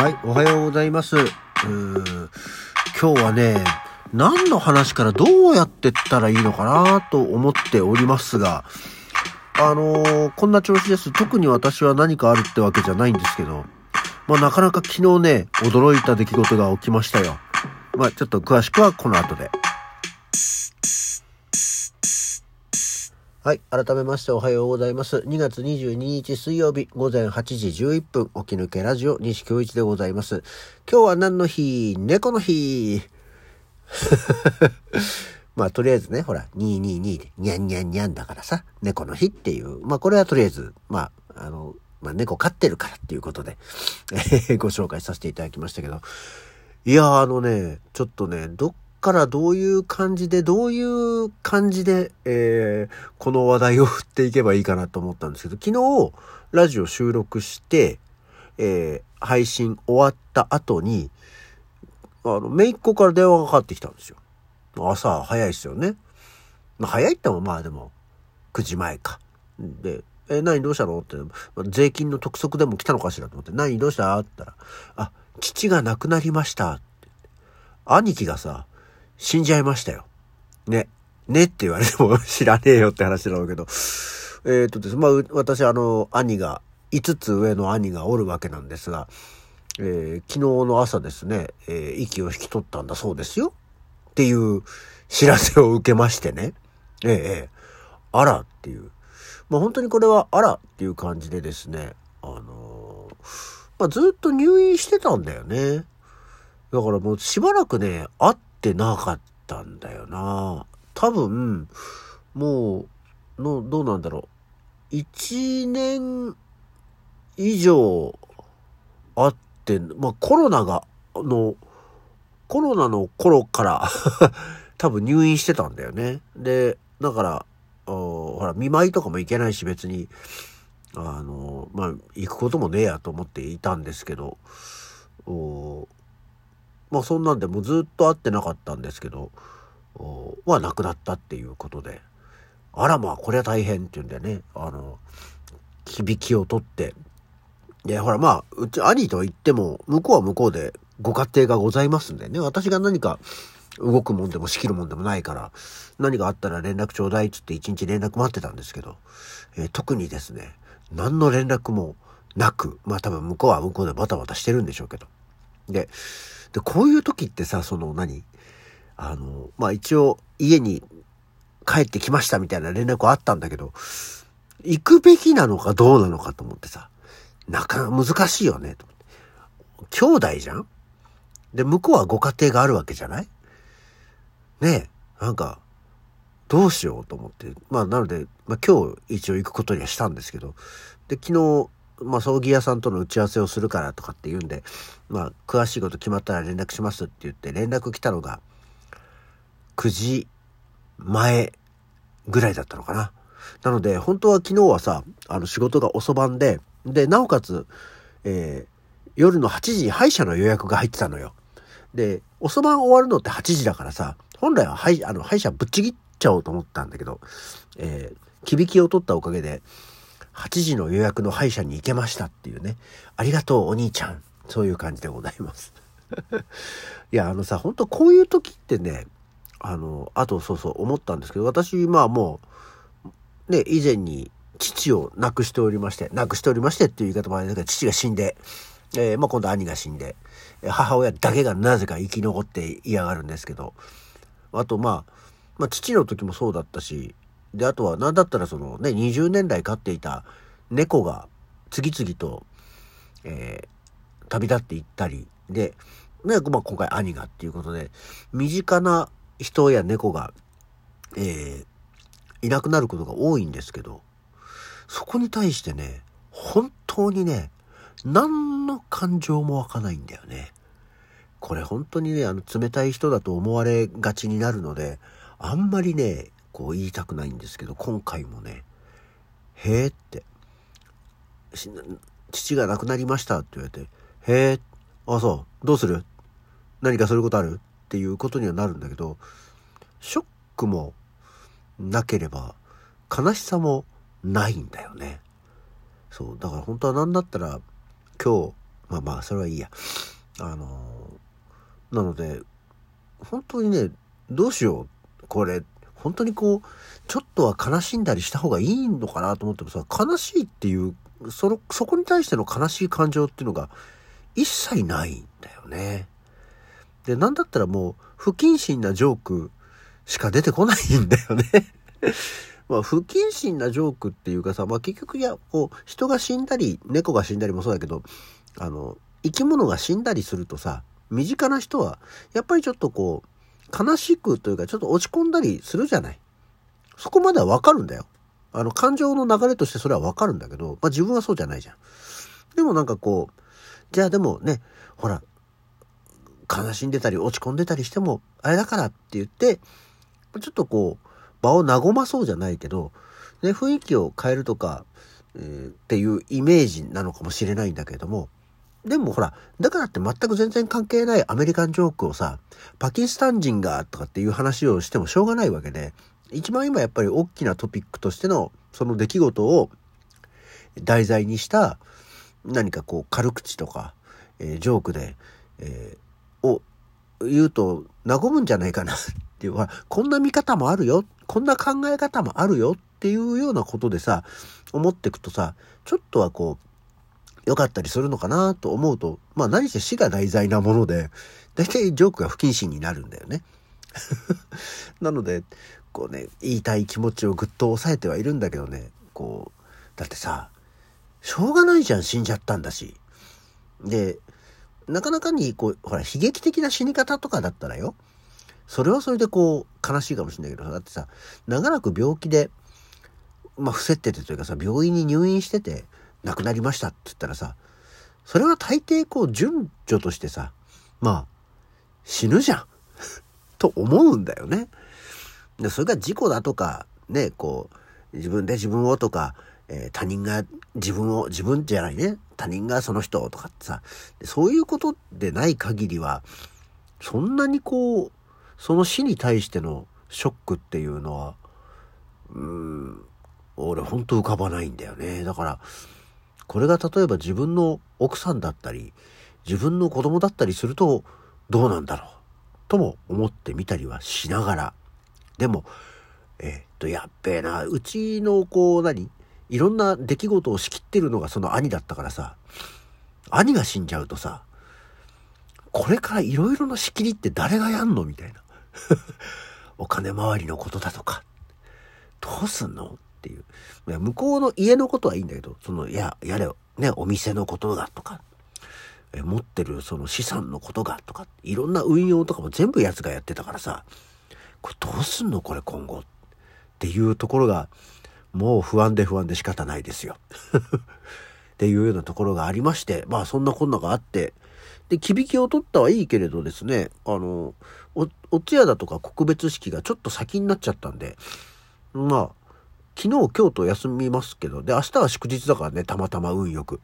はい、おはようございます。うー今日はね、何の話からどうやってったらいいのかなと思っておりますが、あのーこんな調子です。特に私は何かあるってわけじゃないんですけど、まあなかなか昨日ね、驚いた出来事が起きましたよ。まあちょっと詳しくはこの後で。はい。改めましておはようございます。2月22日水曜日午前8時11分、起き抜けラジオ西京一でございます。今日は何の日？猫の日 まあとりあえずね、ほら、222で、にゃんにゃんにゃんだからさ、猫の日っていう、まあこれはとりあえず、まあ、あの、まあ猫飼ってるからっていうことで、え ーご紹介させていただきましたけど、いやーあのね、ちょっとね、どっからどういう感じで、どういう感じで、えーこの話題を振っていけばいいかなと思ったんですけど、昨日、ラジオ収録して、えー配信終わった後に、あの、姪っ子から電話がかかってきたんですよ。朝早いですよね。まあ、早いってもまあでも、9時前か。で、え、何どうしたのって、税金の督促でも来たのかしらと思って、何どうした？って言ったら、あ、父が亡くなりました。兄貴がさ、死んじゃいましたよ。ね。ねって言われても 知らねえよって話なんだけど。えっ、とですね、まあ、私、あの、兄が、5つ上の兄がおるわけなんですが、えー昨日の朝ですね、えー息を引き取ったんだそうですよ。っていう知らせを受けましてね。ええええあらっていう。まあ本当にこれはあらっていう感じでですね、あのーまあずっと入院してたんだよね。だからもうしばらくね、会ってなかったんだよな。多分、もう、の、どうなんだろう。一年以上あって、まあコロナが、あの、コロナの頃から 多分入院してたんだよね。で、だから、あほら、見舞いとかも行けないし別に、あの、まあ、行くこともねえやと思っていたんですけど、おまあそんなんでもうずっと会ってなかったんですけど、は亡くなったっていうことで、あらまあこれは大変っていうんでね、あの、響きを取って、で、ほらまあ、うち兄とは言っても、向こうは向こうでご家庭がございますんでね、私が何か動くもんでも仕切るもんでもないから、何があったら連絡ちょうだいっつって一日連絡待ってたんですけど、えー特にですね、何の連絡もなく、まあ多分向こうは向こうでバタバタしてるんでしょうけど。で、で、こういう時ってさ、その何？あの、まあ一応家に帰ってきましたみたいな連絡はあったんだけど、行くべきなのかどうなのかと思ってさ、なかなか難しいよね。と思って兄弟じゃん？で、向こうはご家庭があるわけじゃない？ねえ、なんか、どうしようと思って。まあ、なので、まあ今日一応行くことにはしたんですけど、で、昨日、まあ、葬儀屋さんとの打ち合わせをするからとかって言うんで、まあ、詳しいこと決まったら連絡しますって言って連絡来たのが、9時前ぐらいだったのかな。なので、本当は昨日はさ、あの仕事が遅番で、で、なおかつ、えー夜の8時に歯医者の予約が入ってたのよ。で、遅番終わるのって8時だからさ、本来は歯医あの歯医者ぶっちぎっちゃおうと思ったんだけど、えー、響きを取ったおかげで、8時の予約の歯医者に行けましたっていうね。ありがとう、お兄ちゃん。そういう感じでございます。いや、あのさ、本当こういう時ってね、あの、あとそうそう思ったんですけど、私、まあもう、ね、以前に父を亡くしておりまして、亡くしておりましてっていう言い方もあれだけど、父が死んで、えーまあ今度兄が死んで、母親だけがなぜか生き残って嫌がるんですけど、あとまあ、まあ父の時もそうだったし、で、あとは何だったらそのね、20年来飼っていた猫が次々と、えー旅立っていったり、で、ね、まあ今回兄がっていうことで、身近な人や猫が、えーいなくなることが多いんですけど、そこに対してね、本当にね、何の感情も湧かないんだよね。これ本当にね、あの、冷たい人だと思われがちになるので、あんまりね、こう言いたくないんですけど、今回もね、へーって、父が亡くなりましたって言われて、へー、あ、そう、どうする？何かそういうことある？っていうことにはなるんだけど、ショックもなければ、悲しさもないんだよね。そう、だから本当は何だったら、今日、まあまあ、それはいいや。あのー、なので、本当にね、どうしよう。これ、本当にこう、ちょっとは悲しんだりした方がいいのかなと思ってもさ、悲しいっていう、その、そこに対しての悲しい感情っていうのが一切ないんだよね。で、なんだったらもう、不謹慎なジョークしか出てこないんだよね まあ、不謹慎なジョークっていうかさ、まあ結局いや、こう、人が死んだり、猫が死んだりもそうだけど、あの、生き物が死んだりするとさ、身近な人は、やっぱりちょっとこう、悲しくというか、ちょっと落ち込んだりするじゃない。そこまではわかるんだよ。あの、感情の流れとしてそれはわかるんだけど、まあ自分はそうじゃないじゃん。でもなんかこう、じゃあでもね、ほら、悲しんでたり落ち込んでたりしても、あれだからって言って、ちょっとこう、場を和まそうじゃないけど、ね、雰囲気を変えるとか、えー、っていうイメージなのかもしれないんだけれども、でもほら、だからって全く全然関係ないアメリカンジョークをさ、パキスタン人がとかっていう話をしてもしょうがないわけで、一番今やっぱり大きなトピックとしてのその出来事を題材にした何かこう軽口とか、えー、ジョークで、えー、を言うと和むんじゃないかなっていう、こんな見方もあるよ、こんな考え方もあるよっていうようなことでさ、思っていくとさ、ちょっとはこう、良かったりするのかなと思うと、まあ何せ死が題材なもので、大体ジョークが不謹慎になるんだよね。なので、こうね、言いたい気持ちをぐっと抑えてはいるんだけどね、こう、だってさ、しょうがないじゃん、死んじゃったんだし。で、なかなかに、こう、ほら、悲劇的な死に方とかだったらよ、それはそれでこう、悲しいかもしれないけど、だってさ、長らく病気で、まあ、伏せっててというかさ、病院に入院してて、亡くなりましたって言ったらさ、それは大抵こう、順序としてさ、まあ、死ぬじゃん と思うんだよね。で、それが事故だとか、ね、こう、自分で自分をとか、えー、他人が自分を、自分じゃないね、他人がその人とかってさ、そういうことでない限りは、そんなにこう、その死に対してのショックっていうのは、うん、俺ほんと浮かばないんだよね。だから、これが例えば自分の奥さんだったり、自分の子供だったりするとどうなんだろう？とも思ってみたりはしながら、でも、え、っと、やっべえな、うちのこう何、いろんな出来事を仕切ってるのがその兄だったからさ、兄が死んじゃうとさ、これからいろいろな仕切りって誰がやんの？みたいな。お金回りのことだとか、どうすんの？っていう。向こうの家のことはいいんだけど、その、いや、やれよ、ね、お店のことがとか、え持ってるその資産のことがとか、いろんな運用とかも全部奴がやってたからさ、これどうすんの？これ今後。っていうところが、もう不安で不安で仕方ないですよ。っていうようなところがありまして、まあそんなこんながあって、で、きびきを取ったはいいけれどですね、あの、お、お通夜だとか告別式がちょっと先になっちゃったんで、まあ、昨日、今日と休みますけど、で、明日は祝日だからね、たまたま運よく。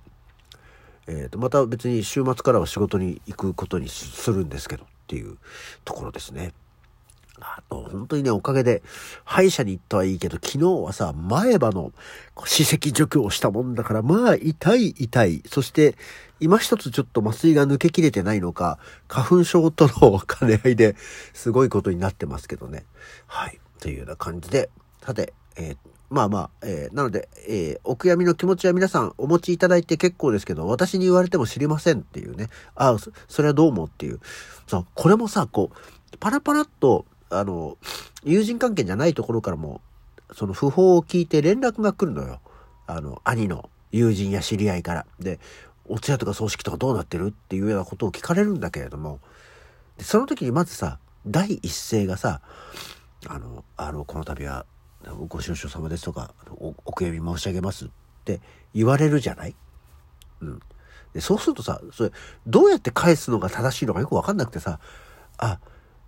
えっ、ー、と、また別に週末からは仕事に行くことにするんですけど、っていうところですね。あと、本当にね、おかげで、歯医者に行ったはいいけど、昨日はさ、前歯の歯石除去をしたもんだから、まあ、痛い痛い。そして、今一つちょっと麻酔が抜けきれてないのか、花粉症との兼ね合いですごいことになってますけどね。はい。というような感じで、さて、えー、まあまあ、えー、なので、えー、お悔やみの気持ちは皆さんお持ちいただいて結構ですけど、私に言われても知りませんっていうね。ああ、それはどうもっていう。そう、これもさ、こう、パラパラっと、あの、友人関係じゃないところからも、その訃報を聞いて連絡が来るのよ。あの、兄の友人や知り合いから。で、お通夜とか葬式とかどうなってるっていうようなことを聞かれるんだけれども、でその時にまずさ、第一声がさ、あの、あの、この度はご愁傷様ですとかお、お悔やみ申し上げますって言われるじゃない？うん。で、そうするとさ、それ、どうやって返すのが正しいのかよくわかんなくてさ、あ、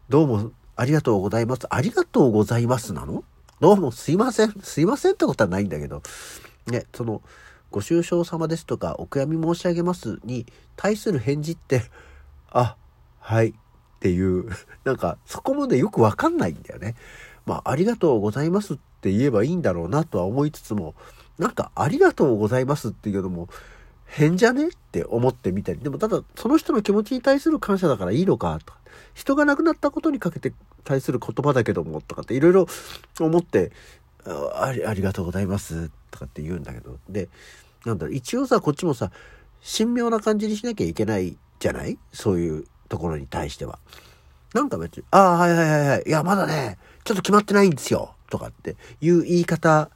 どうもありがとうございます。ありがとうございますなの？どうもすいません。すいませんってことはないんだけど、ね、その、ご愁傷様ですとか、お悔やみ申し上げますに対する返事って、あ、はいっていう、なんかそこまでよくわかんないんだよね。まあ、ありがとうございますっって言えばいいんだろうなとは思いつつも、なんかありがとうございますっていうのも変じゃねって思ってみたり、でもただその人の気持ちに対する感謝だからいいのかとか、人が亡くなったことにかけて対する言葉だけどもとかっていろいろ思ってあり、ありがとうございますとかって言うんだけど、で、なんだろ、一応さ、こっちもさ、神妙な感じにしなきゃいけないじゃない？そういうところに対しては。なんか別に、ああ、はいはいはいはい、いや、まだね、ちょっと決まってないんですよ。とかっていう言い方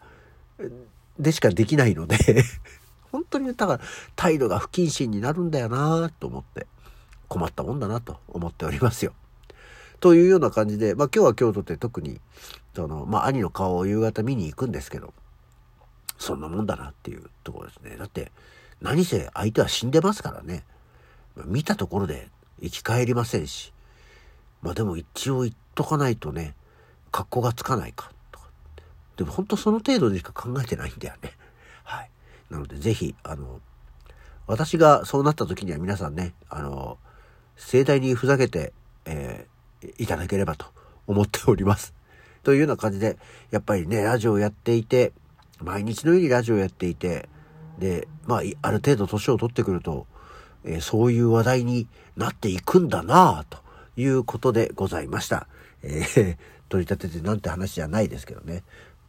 でしかできないので 本当にだから態度が不謹慎になるんだよなと思って困ったもんだなと思っておりますよ。というような感じで、まあ今日は京都って特に、その、まあ兄の顔を夕方見に行くんですけど、そんなもんだなっていうところですね。だって、何せ相手は死んでますからね。見たところで生き返りませんし。まあでも一応言っとかないとね、格好がつかないか。でも本当その程度でしか考えてないんだよね。はい。なのでぜひ、あの、私がそうなった時には皆さんね、あの、盛大にふざけて、えー、いただければと思っております。というような感じで、やっぱりね、ラジオをやっていて、毎日のようにラジオをやっていて、で、まあ、ある程度年を取ってくると、えー、そういう話題になっていくんだなぁということでございました。えー、取り立ててなんて話じゃないですけどね。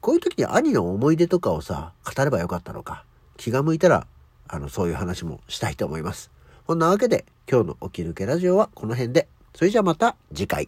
こういう時に兄の思い出とかをさ、語ればよかったのか。気が向いたら、あの、そういう話もしたいと思います。こんなわけで、今日のおき抜けラジオはこの辺で。それじゃあまた次回。